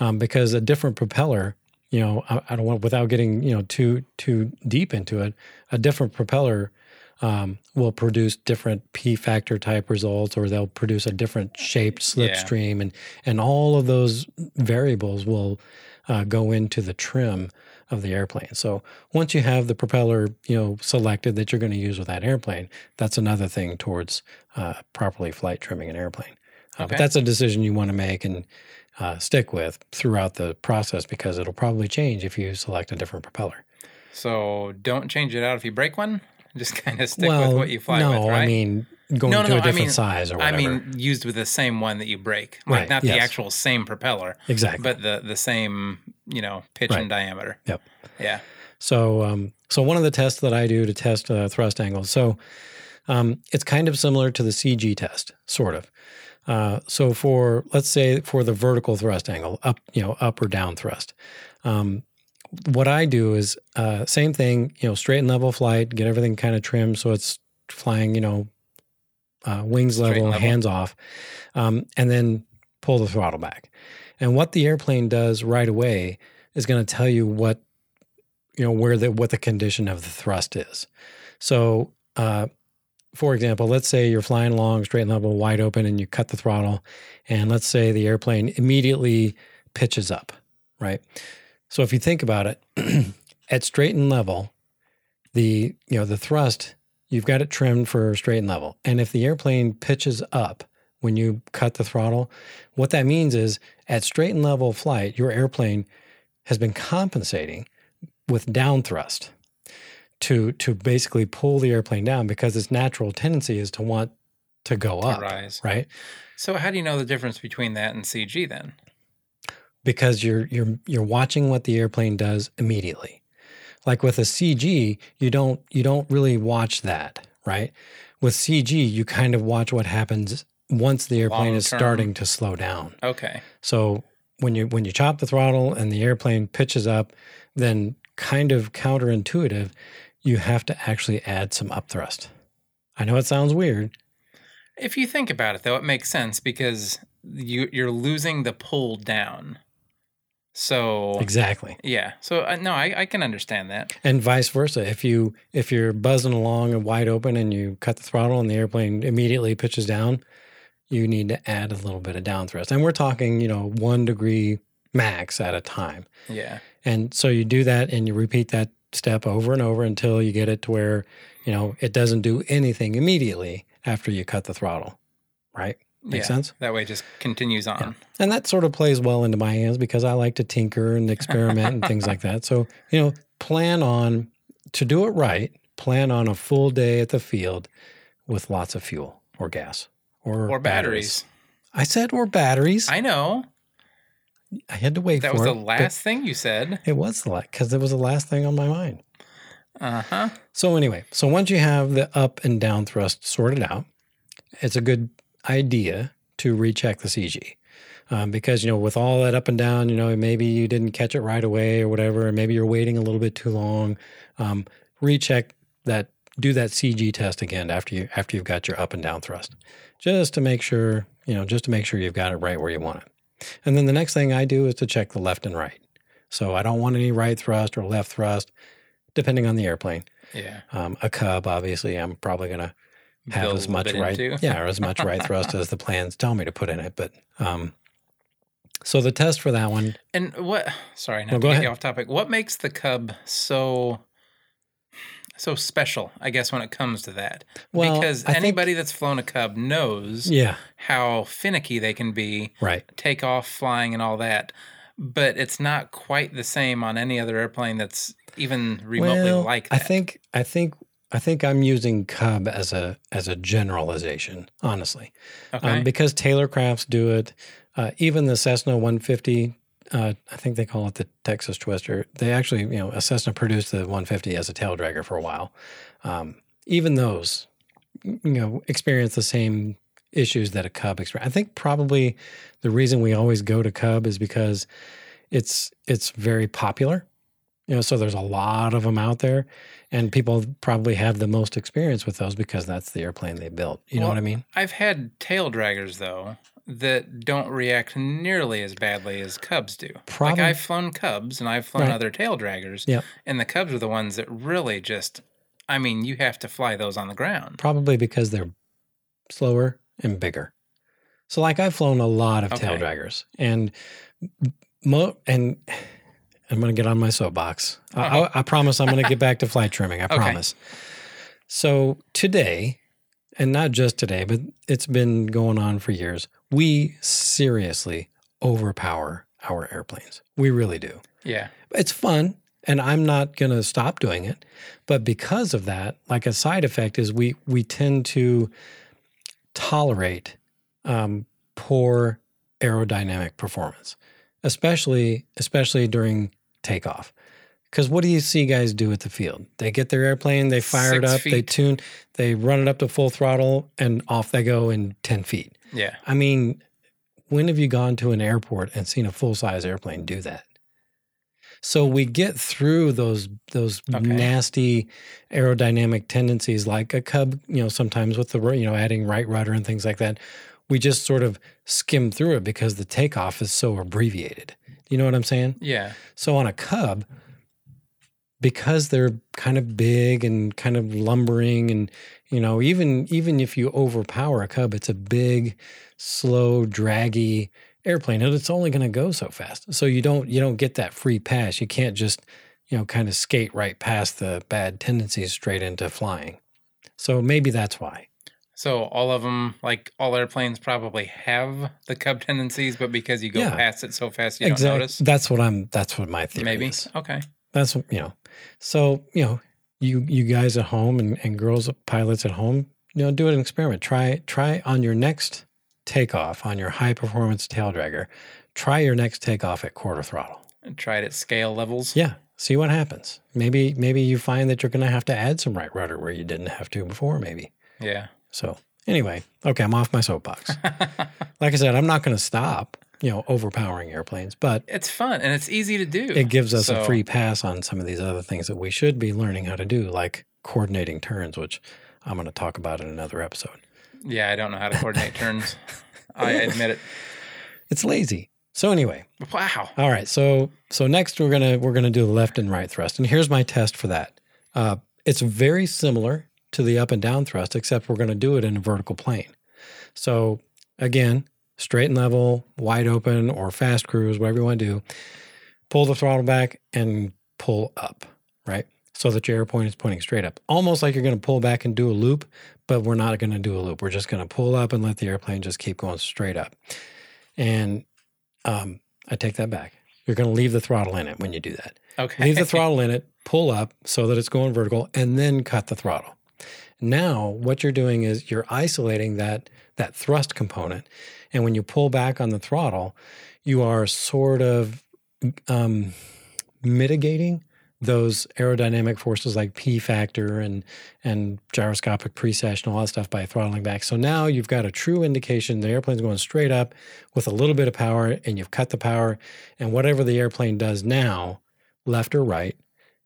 um, because a different propeller, you know, I, I don't want without getting you know too too deep into it, a different propeller. Um, will produce different P factor type results, or they'll produce a different shaped Yeah. slipstream, and and all of those variables will uh, go into the trim of the airplane. So once you have the propeller, you know, selected that you're going to use with that airplane, that's another thing towards uh, properly flight trimming an airplane. Uh, Okay. But that's a decision you want to make and uh, stick with throughout the process because it'll probably change if you select a different propeller. So don't change it out if you break one. Just kind of stick with what you fly no, with, right? I mean going No, no, to no, a I different mean- size or whatever. I mean, used with the same one that you break, like Right, not the actual same propeller, exactly. but the the same you know pitch Right. and diameter. Yep. Yeah. So, um, so one of the tests that I do to test uh, thrust angles, so um, it's kind of similar to the CG test, sort of. Uh, so for let's say for the vertical thrust angle, up you know up or down thrust, um, what I do is uh, same thing, you know, straight and level flight, get everything kind of trimmed so it's flying, you know, uh, wings level, level. hands off, um, and then pull the throttle back. And what the airplane does right away is going to tell you what you know where the what the condition of the thrust is. So, uh, for example, let's say you're flying along straight and level, wide open, and you cut the throttle, and let's say the airplane immediately pitches up, right? So if you think about it, at straight and level, the you know the thrust you've got it trimmed for straight and level, and if the airplane pitches up when you cut the throttle, what that means is at straight and level flight, your airplane has been compensating with down thrust to to basically pull the airplane down because its natural tendency is to want to go To up, rise. right? So how do you know the difference between that and CG then? Because you're you're you're watching what the airplane does immediately. Like with a CG, you don't you don't really watch that, right? With CG, you kind of watch what happens once the airplane is Long-term. starting to slow down. Okay. So when you when you chop the throttle and the airplane pitches up, then kind of counterintuitive, you have to actually add some upthrust. I know it sounds weird. If you think about it, though, it makes sense because you you're losing the pull down. So Exactly. yeah, so uh, no, I, I can understand that. And vice versa. If you if you're buzzing along and wide open and you cut the throttle and the airplane immediately pitches down, you need to add a little bit of down thrust. And we're talking, you know, one degree max at a time. Yeah, And so you do that and you repeat that step over and over until you get it to where, you know, it doesn't do anything immediately after you cut the throttle. Right? Make yeah. sense? That way, it just continues on. And that sort of plays well into my hands because I like to tinker and experiment and things like that. So, you know, plan on to do it right, plan on a full day at the field with lots of fuel or gas or, Or batteries. I said or batteries. I, know. I had to wait that was the it, but last thing you said. It was the last because it was the last thing on my mind. Uh huh. So anyway, so once you have the up and down thrust sorted out, it's a good idea to recheck the CG. Um, because you know, with all that up and down, you know, maybe you didn't catch it right away or whatever, and maybe you're waiting a little bit too long. Um, recheck that, do that CG test again after you after you've got your up and down thrust, just to make sure you know, just to make sure you've got it right where you want it. And then the next thing I do is to check the left and right. So I don't want any right thrust or left thrust, depending on the airplane. Yeah. Um, a Cub, obviously, I'm probably going to have Build as much right, into. yeah, or as much right thrust as the plans tell me to put in it. But um, so the test for that one, And what? Sorry, not No, to get ahead. you off topic. What makes the Cub so so special? I guess when it comes to that, Well, because I think- anybody that's flown a Cub knows yeah, how finicky they can be, right, take off, flying, and all that. But it's not quite the same on any other airplane that's even remotely well, like I think, I think, I think I'm using Cub as a as a generalization, honestly, Okay. um, because Taylorcrafts do it. Uh, even the Cessna 150 uh, I think they call it the Texas Twister. They actually, you know, a Cessna produced the 150 as a tail dragger for a while. Um, even those, you know, experience the same issues that a Cub experience. I think probably the reason we always go to Cub is because it's it's very popular. You know, so there's a lot of them out there, and people probably have the most experience with those because that's the airplane they built. You know what I mean? I've had tail draggers though that don't react nearly as badly as Cubs do. Like I've flown Cubs and I've flown Right. other tail draggers. Yep. And the Cubs are the ones that really just I mean, you have to fly those on the ground. Probably because they're slower and bigger. So, like, I've flown a lot of tail draggers, and mo- and I'm going to get on my soapbox. I. I, I promise I'm going to get back to flight trimming. I Okay. promise. So today, and not just today, but it's been going on for years. We seriously overpower our airplanes. We really do. Yeah. it's fun and i'm not going to stop doing it but because of that like a side effect is we we tend to tolerate um, poor aerodynamic performance especially especially during takeoff. Because what do you see guys do at the field? They get their airplane they fire it Six up they tune they run it up to full throttle and off they go in 10 feet Yeah. I mean, when have you gone to an airport and seen a full size airplane do that? So we get through those those Okay. nasty aerodynamic tendencies, like a Cub. You know, sometimes with the you know adding right rudder and things like that, we just sort of skim through it because the takeoff is so abbreviated. You know what I'm saying? Yeah. So on a Cub, because they're kind of big and kind of lumbering, and you know, even even if you overpower a Cub, it's a big, slow, draggy airplane, and it's only going to go so fast. So you don't you don't get that free pass. You can't just you know kind of skate right past the bad tendencies straight into flying. So maybe that's why. So all of them, like all airplanes, probably have the Cub tendencies, but because you go Yeah. past it so fast, you don't notice. That's what I'm. That's what my theory Maybe. is. Okay. That's you know. So you know, you you guys at home and, and girls pilots at home, you know, do an experiment. Try try on your next takeoff on your high performance tail dragger. Try your next takeoff at quarter throttle. And try it at scale levels. Yeah, see what happens. Maybe maybe you find that you're going to have to add some right rudder where you didn't have to before. Maybe. Yeah. So anyway, okay, I'm off my soapbox. like I said, I'm not going to stop. You know, overpowering airplanes, but it's fun and it's easy to do. it gives us a free pass on some of these other things that we should be learning how to do, like coordinating turns, which I'm going to talk about in another episode. Yeah, I don't know how to coordinate turns. I admit it. It's lazy. So anyway, Wow. all right. So so next we're gonna we're gonna do the left and right thrust, and here's my test for that. Uh, it's very similar to the up and down thrust, except we're gonna do it in a vertical plane. So again, straight and level, wide open, or fast cruise, whatever you want to do. Pull the throttle back and pull up, right? So that your airplane is pointing straight up, almost like you're going to pull back and do a loop, but we're not going to do a loop. We're just going to pull up and let the airplane just keep going straight up. And um, I take that back. You're going to leave the throttle in it when you do that. Okay. Leave the throttle in it, pull up so that it's going vertical, and then cut the throttle. Now, what you're doing is you're isolating that that thrust component, and when you pull back on the throttle, you are sort of um, mitigating those aerodynamic forces like P factor and and gyroscopic precession, all that stuff by throttling back. So now you've got a true indication the airplane's going straight up with a little bit of power, and you've cut the power, and whatever the airplane does now, left or right,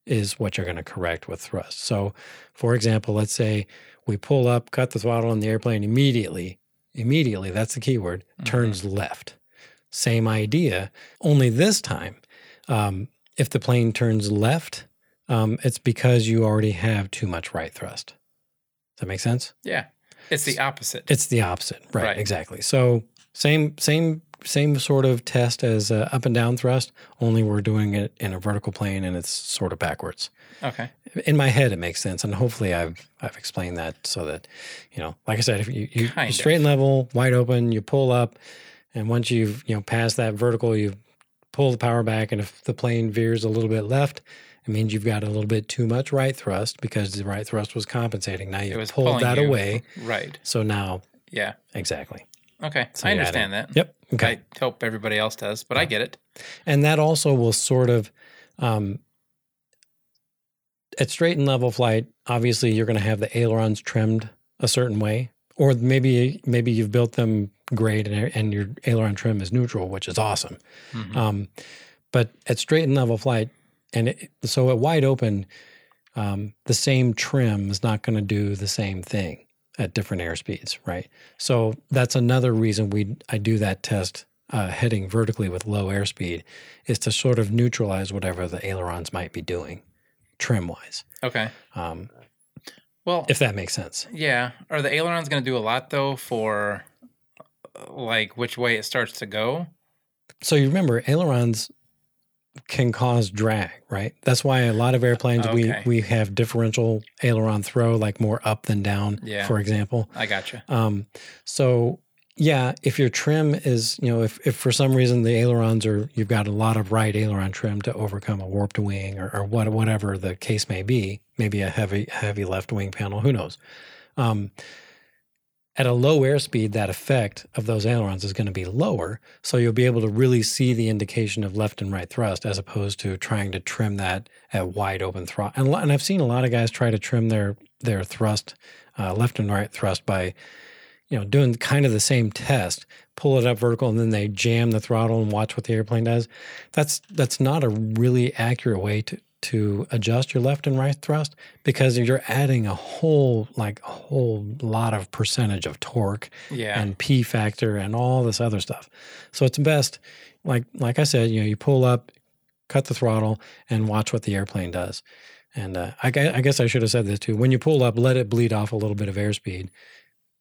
is what you're going to correct with thrust. So, for example, let's say we pull up, cut the throttle on the airplane immediately. Immediately, that's the key word, turns left. Same idea, only this time, um, if the plane turns left, um, it's because you already have too much right thrust. Does that make sense? Yeah. It's the opposite. It's the opposite, right? Right. Exactly. So same, same, same sort of test as uh, up and down thrust. Only we're doing it in a vertical plane, and it's sort of backwards. Okay. In my head, it makes sense, and hopefully, I've I've explained that so that you know, like I said, if you you, you straight and level, wide open, you pull up, and once you've you know passed that vertical, you pull the power back, and if the plane veers a little bit left. It means you've got a little bit too much right thrust because the right thrust was compensating. Now you've pulled that you- away. Right. So now Yeah. Exactly. Okay, So I understand that. Yep. Okay. I hope everybody else does, but I get it. And that also will sort of, um, at straight and level flight, obviously you're going to have the ailerons trimmed a certain way, or maybe maybe you've built them great and, and your aileron trim is neutral, which is awesome. Mhm. Um, but at straight and level flight, and it, so at wide open, um, the same trim is not going to do the same thing at different airspeeds, right? So that's another reason we I do that test uh, heading vertically with low airspeed is to sort of neutralize whatever the ailerons might be doing, trim wise, Okay. um, Well, if that makes sense. yeah. Are the ailerons going to do a lot though for uh, like which way it starts to go? So you remember ailerons can cause drag, right? That's why a lot of airplanes Okay. we we have differential aileron throw, like more up than down, Yeah. for example. I gotcha. Um, so yeah, if your trim is, you know, if, if for some reason the ailerons are, you've got a lot of right aileron trim to overcome a warped wing or, or what, whatever the case may be, maybe a heavy, heavy left wing panel, who knows? Um, at a low airspeed, that effect of those ailerons is going to be lower. So you'll be able to really see the indication of left and right thrust as opposed to trying to trim that at wide open throttle. And, and I've seen a lot of guys try to trim their, their thrust, uh, left and right thrust by, you know, doing kind of the same test, pull it up vertical, and then they jam the throttle and watch what the airplane does. That's that's not a really accurate way to to adjust your left and right thrust because you're adding a whole like a whole lot of percentage of torque Yeah. and P factor and all this other stuff. So it's best, like like I said, you know, you pull up, cut the throttle, and watch what the airplane does. And uh, I, I guess I should have said this too. When you pull up, let it bleed off a little bit of airspeed,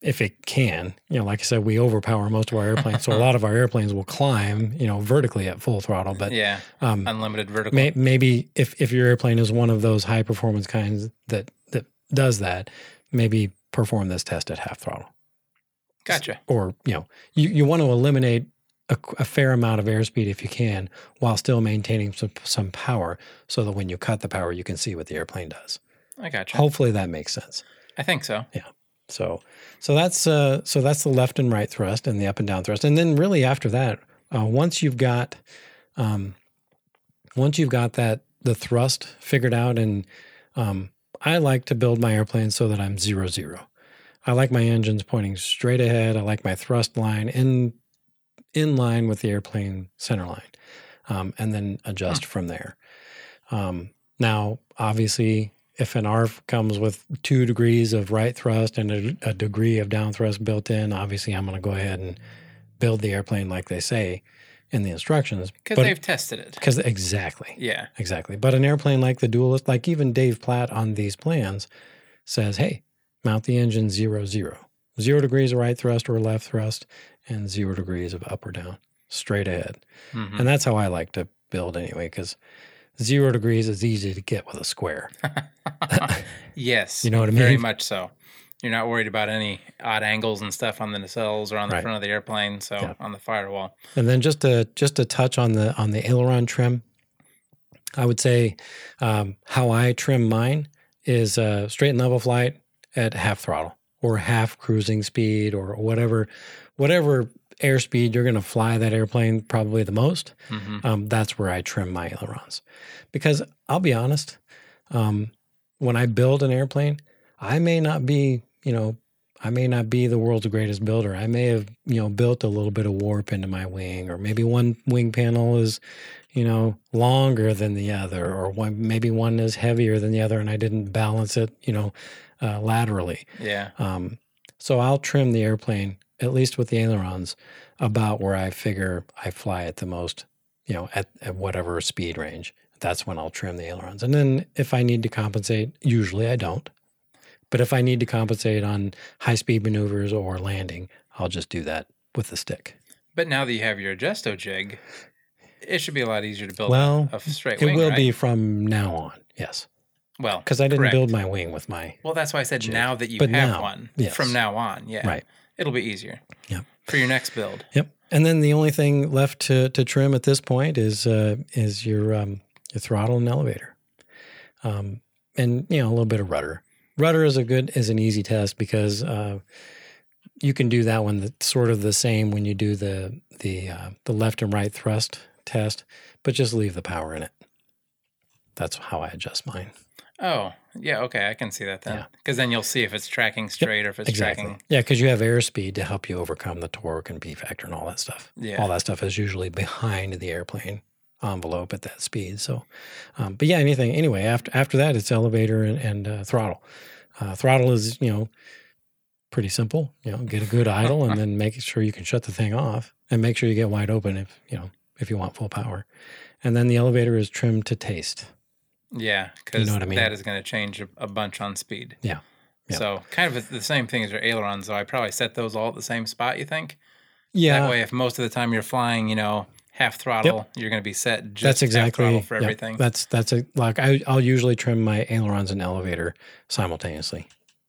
if it can. You know, like I said, we overpower most of our airplanes, so a lot of our airplanes will climb, you know, vertically at full throttle. But yeah. um, Unlimited vertical. May, maybe if, if your airplane is one of those high performance kinds that that does that, maybe perform this test at half throttle. Gotcha. Or you know, you, you want to eliminate a, a fair amount of airspeed if you can, while still maintaining some some power, so that when you cut the power, you can see what the airplane does. I gotcha. Hopefully, that makes sense. I think so. So so that's uh, so that's the left and right thrust and the up and down thrust, and then really after that, uh, once you've got um, once you've got that the thrust figured out, and um, I like to build my airplane so that I'm zero zero. I like my engines pointing straight ahead. I like my thrust line in in line with the airplane center line, um, and then adjust from there. Um, now, obviously, if an ARF comes with two degrees of right thrust and a, a degree of down thrust built in, obviously I'm going to go ahead and build the airplane like they say in the instructions. Because they've tested it. because exactly, Yeah. exactly. But an airplane like the Duelist, like even Dave Platt on these plans, says, "Hey, mount the engine zero zero, zero degrees of right thrust or left thrust, and zero degrees of up or down, straight ahead." Mhm. And that's how I like to build anyway, because zero degrees is easy to get with a square. yes. You know what I mean? Very much so. You're not worried about any odd angles and stuff on the nacelles or on the Right. front of the airplane. So Yeah. on the firewall. And then just to just to touch on the on the aileron trim, I would say um, how I trim mine is uh, straight and level flight at half throttle or half cruising speed or whatever whatever airspeed you're going to fly that airplane probably the most. hmm Um, that's where I trim my ailerons because I'll be honest, um, when I build an airplane, I may not be you know I may not be the world's greatest builder. I may have, you know, built a little bit of warp into my wing, or maybe one wing panel is, you know, longer than the other, or one maybe one is heavier than the other, and I didn't balance it, you know, uh, laterally. Yeah. Um, so I'll trim the airplane, at least with the ailerons, about where I figure I fly at the most, you know, at, at whatever speed range. That's when I'll trim the ailerons. And then if I need to compensate, usually I don't. But if I need to compensate on high speed maneuvers or landing, I'll just do that with the stick. But now that you have your adjusto jig, it should be a lot easier to build Well, a straight wing. It will right? be from now on, yes. well Because I didn't correct. build my wing with my Well, that's why I said jig. now that you But have now, one. yes. From now on, yeah. Right. It'll be easier. Yep. For your next build. Yep. And then the only thing left to, to trim at this point is uh, is your um, your throttle and elevator, um, and you know a little bit of rudder. Rudder is a good is an easy test because uh, you can do that one that's sort of the same when you do the the uh, the left and right thrust test, but just leave the power in it. That's how I adjust mine. Oh, yeah, okay, I can see that then. Yeah. Because then you'll see if it's tracking straight or if it's Exactly. tracking. Yeah, because you have airspeed to help you overcome the torque and P factor and all that stuff. Yeah. All that stuff is usually behind the airplane envelope at that speed. So, um, but yeah, anything anyway. After after that, it's elevator and, and uh, throttle. Uh, throttle is you know pretty simple. You know, get a good idle and then make sure you can shut the thing off and make sure you get wide open if you know if you want full power. And then the elevator is trimmed to taste. Yeah, because know I mean? that is going to change a, a bunch on speed. Yeah. Yeah. So kind of the same thing as your ailerons, though. I probably set those all at the same spot. You think? Yeah, That way, if most of the time you're flying, you know, half throttle, you're going to be set just that's exactly throttle for yeah, everything. That's that's a like I, I'll usually trim my ailerons and elevator simultaneously,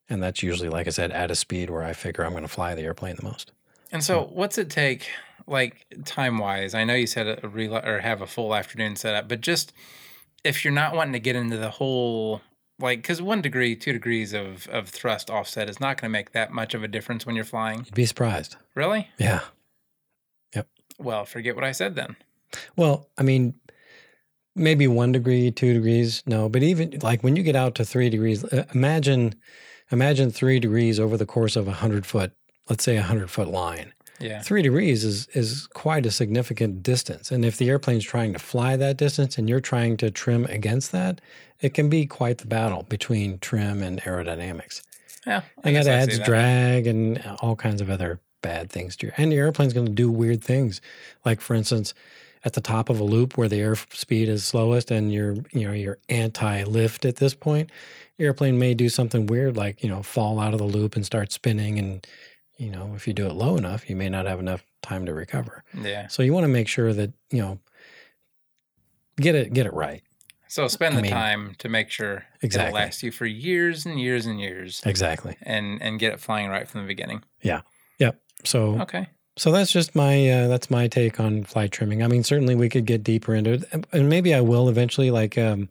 and that's usually like I said at a speed where I figure I'm going to fly the airplane the most. And so, what's it take, like time wise? I know you said a, a rel- or have a full afternoon set up, but just if you're not wanting to get into the whole like, because one degree, two degrees of of thrust offset is not going to make that much of a difference when you're flying. You'd be surprised. Really? Yeah. Yep. Well, forget what I said then. Well, I mean, maybe one degree, two degrees, no, but even like when you get out to three degrees, uh, imagine, imagine three degrees over the course of a hundred foot, let's say a hundred foot line. Yeah. Three degrees is is quite a significant distance, and if the airplane's trying to fly that distance and you're trying to trim against that, it can be quite the battle between trim and aerodynamics. Yeah. I And that adds that. drag and all kinds of other bad things to your. And the airplane's going to do weird things, like for instance, at the top of a loop where the airspeed is slowest and you're you know you're anti-lift at this point, your airplane may do something weird like you know fall out of the loop and start spinning and you know if you do it low enough you may not have enough time to recover. Yeah. So you want to make sure that you know get it get it right. So spend I the mean, time to make sure exactly. it'll last you for years and years and years, Exactly. and and get it flying right from the beginning. Yeah. Yep. So Okay. So that's just my uh, that's my take on flight trimming. I mean, certainly we could get deeper into it, and maybe I will eventually. Like, um,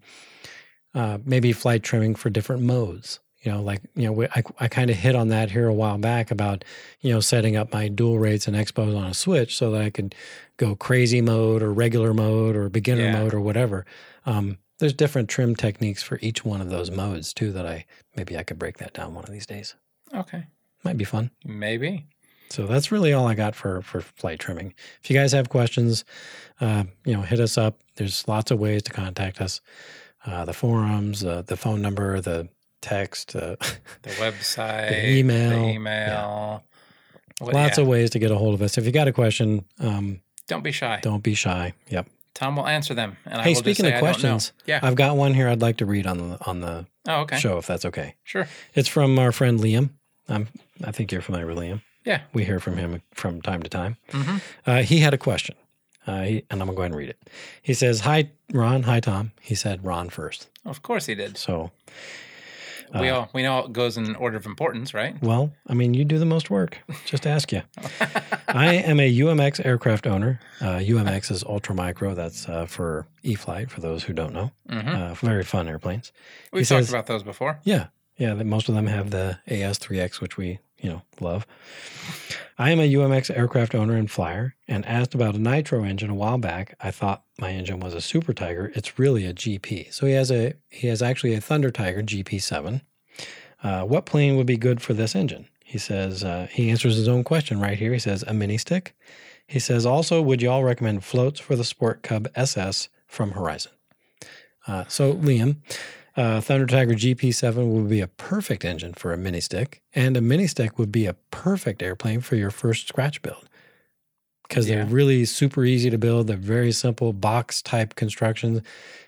uh, maybe flight trimming for different modes. You know, like you know, we, I I kind of hit on that here a while back about you know setting up my dual rates and expos on a switch so that I could go crazy mode or regular mode or beginner Yeah. mode or whatever. Um, there's different trim techniques for each one of those modes too. That I maybe I could break that down one of these days. Okay. Might be fun. Maybe. So that's really all I got for for flight trimming. If you guys have questions, uh, you know, hit us up. There's lots of ways to contact us. Uh, the forums, uh, the phone number, the text, uh, The website, email, the yeah. email. Lots yeah. of ways to get a hold of us. If you got a question, um, Don't be shy. don't be shy. Yep. Tom will answer them. And I Hey, speaking say, of I don't know. questions, Yeah. I've got one here I'd like to read on the on the Oh, okay. show if that's okay. Sure. It's from our friend Liam. Um, I think you're familiar with Liam. Yeah. We hear from him from time to time. hmm Uh, he had a question, uh, he, and I'm going to go ahead and read it. He says, Hi, Ron. Hi, Tom. He said Ron first. Of course he did. So, we Uh, all we know it goes in order of importance, right? well, I mean, you do the most work. Just ask you. I am a UMX aircraft owner. Uh, UMX is ultra micro. That's uh, for E flight, for those who don't know. hmm Uh, very fun airplanes. We've says- talked about those before. Yeah. Yeah. Most of them have the AS3X, which we, you know, love. I am a UMX aircraft owner and flyer and asked about a nitro engine a while back. I thought my engine was a Super Tiger. It's really a GP. So he has a he has actually a Thunder Tiger GP7. Uh, what plane would be good for this engine? He says uh, he answers his own question right here. He says a mini stick. He says also, would you all recommend floats for the Sport Cub SS from Horizon? Uh, so Liam, uh, Thunder Tiger GP7 would be a perfect engine for a mini stick, and a mini stick would be a perfect airplane for your first scratch build because they're really super easy to build. They're very simple box type constructions.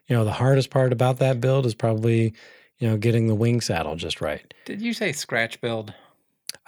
You know, the hardest part about that build is probably, you know, getting the wing saddle just right. Did you say scratch build?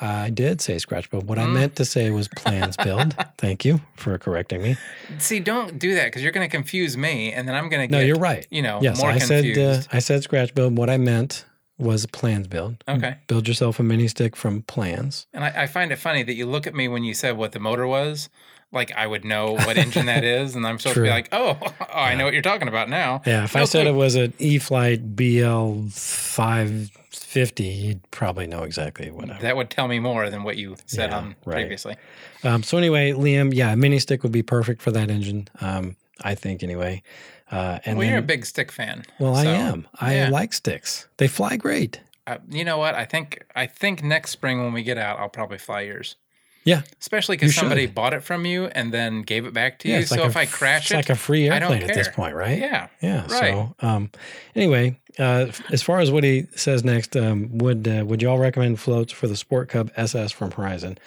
I did say scratch build. What I Mm. meant to say was plans build. Thank you for correcting me. See, don't do that because you're going to confuse me, and then I'm going to No, get you're right. you know Yes, more I said uh, I said scratch build. What I meant was plans build. Okay. Build yourself a mini stick from plans. And I, I find it funny that you look at me when you said what the motor was, like I would know what engine that is, and I'm supposed to be like, oh, oh, I know what you're talking about now. Yeah, if I No said it was an E-flite BL five 50, you'd probably know exactly what. I, That would tell me more than what you said Yeah, on right. previously. um, so anyway, Liam, yeah, a mini stick would be perfect for that engine. Um, I think anyway. Uh, and well, then, you're a big stick fan. well, I am. I yeah. like sticks. They fly great. Uh, you know what? I think I think next spring when we get out, I'll probably fly yours. Yeah. Especially because should. somebody bought it from you and then gave it back to Yeah, you. So like if a I crash it, it's it, like a free airplane at this point, right? yeah, Yeah. Right. So, um, anyway, uh, as far as what he says next, um, would uh, would you all recommend floats for the Sport Cub SS from Horizon?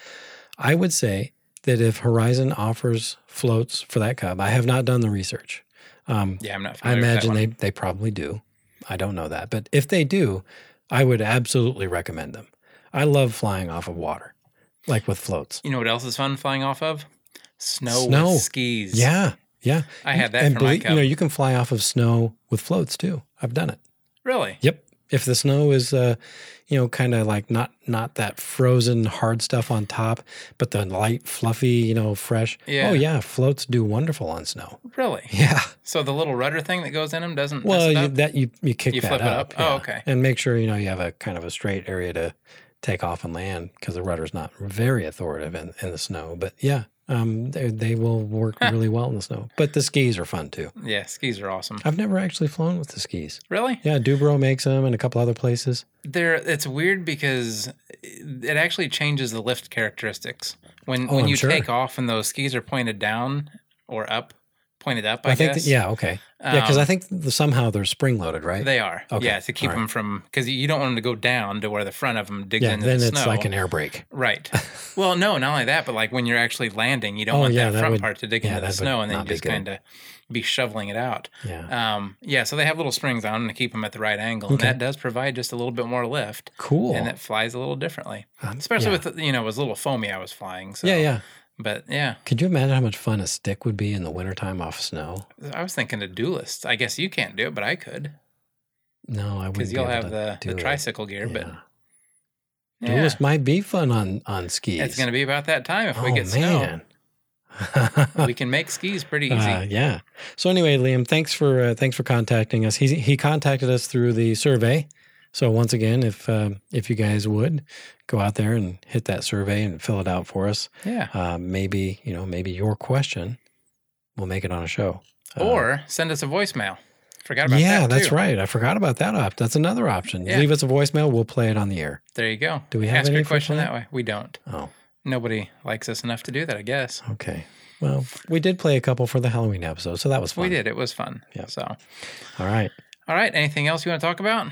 I would say that if Horizon offers floats for that Cub, I have not done the research. Um, yeah, I'm not. I Familiar with that imagine they they probably do. I don't know that, but if they do, I would absolutely recommend them. I love flying off of water, like with floats. You know what else is fun flying off of? Snow, Snow. with skis. Yeah, yeah. I had that and for my believe- you know you can fly off of snow with floats too. I've done it. really? Yep. If the snow is, uh, you know, kind of like not not that frozen hard stuff on top, but the light, fluffy, you know, fresh. Yeah. Oh yeah, floats do wonderful on snow. Really? Yeah. So the little rudder thing that goes in them doesn't. Well, you, that you you kick You that flip it up. up? Oh, okay. And make sure you know you have a kind of a straight area to take off and land because the rudder's not very authoritative in, in the snow. But yeah, um, they they will work really well in the snow. But the skis are fun too. yeah, skis are awesome. I've never actually flown with the skis. Really? Yeah, Du-Bro makes them and a couple other places. They're it's weird because it actually changes the lift characteristics when Oh, when I'm you sure. take off and those skis are pointed down or up, pointed up. I, I, think guess. that, yeah, okay. yeah, because Um, I think the, somehow they're spring loaded, right? They are. Okay, Yeah, to keep right. them from because you don't want them to go down to where the front of them digs yeah, into the snow. then it's like an air brake. Right. Well, no, not only that, but like when you're actually landing, you don't Oh, want yeah, that that front would- part to dig yeah, into the snow and then you just kind of be shoveling it out. Yeah. Um, yeah, so they have little springs on them to keep them at the right angle, Okay. and that does provide just a little bit more lift, cool. and it flies a little differently. Um, Especially yeah. with you know, it was a little foamy I was flying. So. yeah, yeah. But yeah, Could you imagine how much fun a stick would be in the wintertime off snow? I was thinking of duelists. I guess you can't do it, but I could No, I wouldn't. because you'll able have the, the it. tricycle gear. But Yeah. yeah, Duelist might be fun on on skis. it's going to be about that time if oh we get snow. We can make skis pretty easy. Uh, yeah. So anyway, Liam, thanks for uh, thanks for contacting us. He he contacted us through the survey. So once again, if um, if you guys would go out there and hit that survey and fill it out for us, yeah. uh, maybe you know maybe your question will make it on a show. Uh, Or send us a voicemail. Forgot about yeah, that. that's right. I forgot about that op. That's another option. Yeah. Leave us a voicemail. We'll play it on the air. There you go. Do we have Ask any your question that way? We don't. Oh, Nobody likes us enough to do that, I guess. okay. Well, we did play a couple for the Halloween episode, so that was fun. We did. It was fun. Yeah. So, All right. all right. Anything else you want to talk about?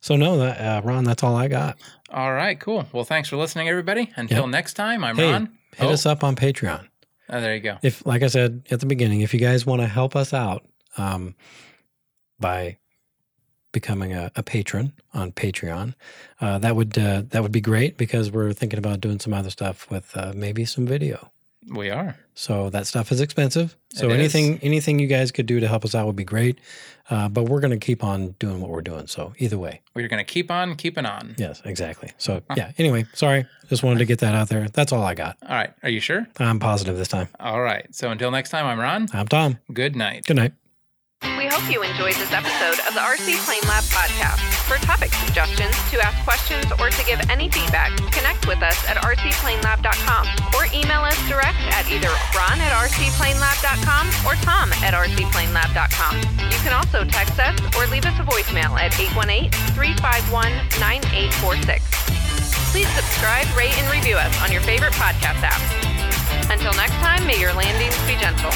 So no, that, uh, Ron, that's all I got. All right. Cool. Well, thanks for listening, everybody. Until Yep. next time, I'm Hey, Ron. Hit oh, us up on Patreon. oh, there you go. if like i said at the beginning if you guys want to help us out um, by becoming a, a patron on patreon uh, that would uh, that would be great because we're thinking about doing some other stuff with uh, maybe some video We are. so that stuff is expensive so It is. anything anything you guys could do to help us out would be great uh, but we're going to keep on doing what we're doing so either way We're going to keep on keeping on. yes exactly so yeah anyway sorry just wanted to get that out there that's all i got All right. Are you sure? i'm positive this time All right. So until next time, I'm Ron. i'm tom Good night. good night We hope you enjoyed this episode of the RC Plane Lab podcast. For topic suggestions, to ask questions, or to give any feedback, connect with us at rcplanelab.com or email us direct at either ron at rcplanelab.com or tom at rcplanelab.com. You can also text us or leave us a voicemail at 818-351-9846. Please subscribe, rate, and review us on your favorite podcast app. Until next time, may your landings be gentle.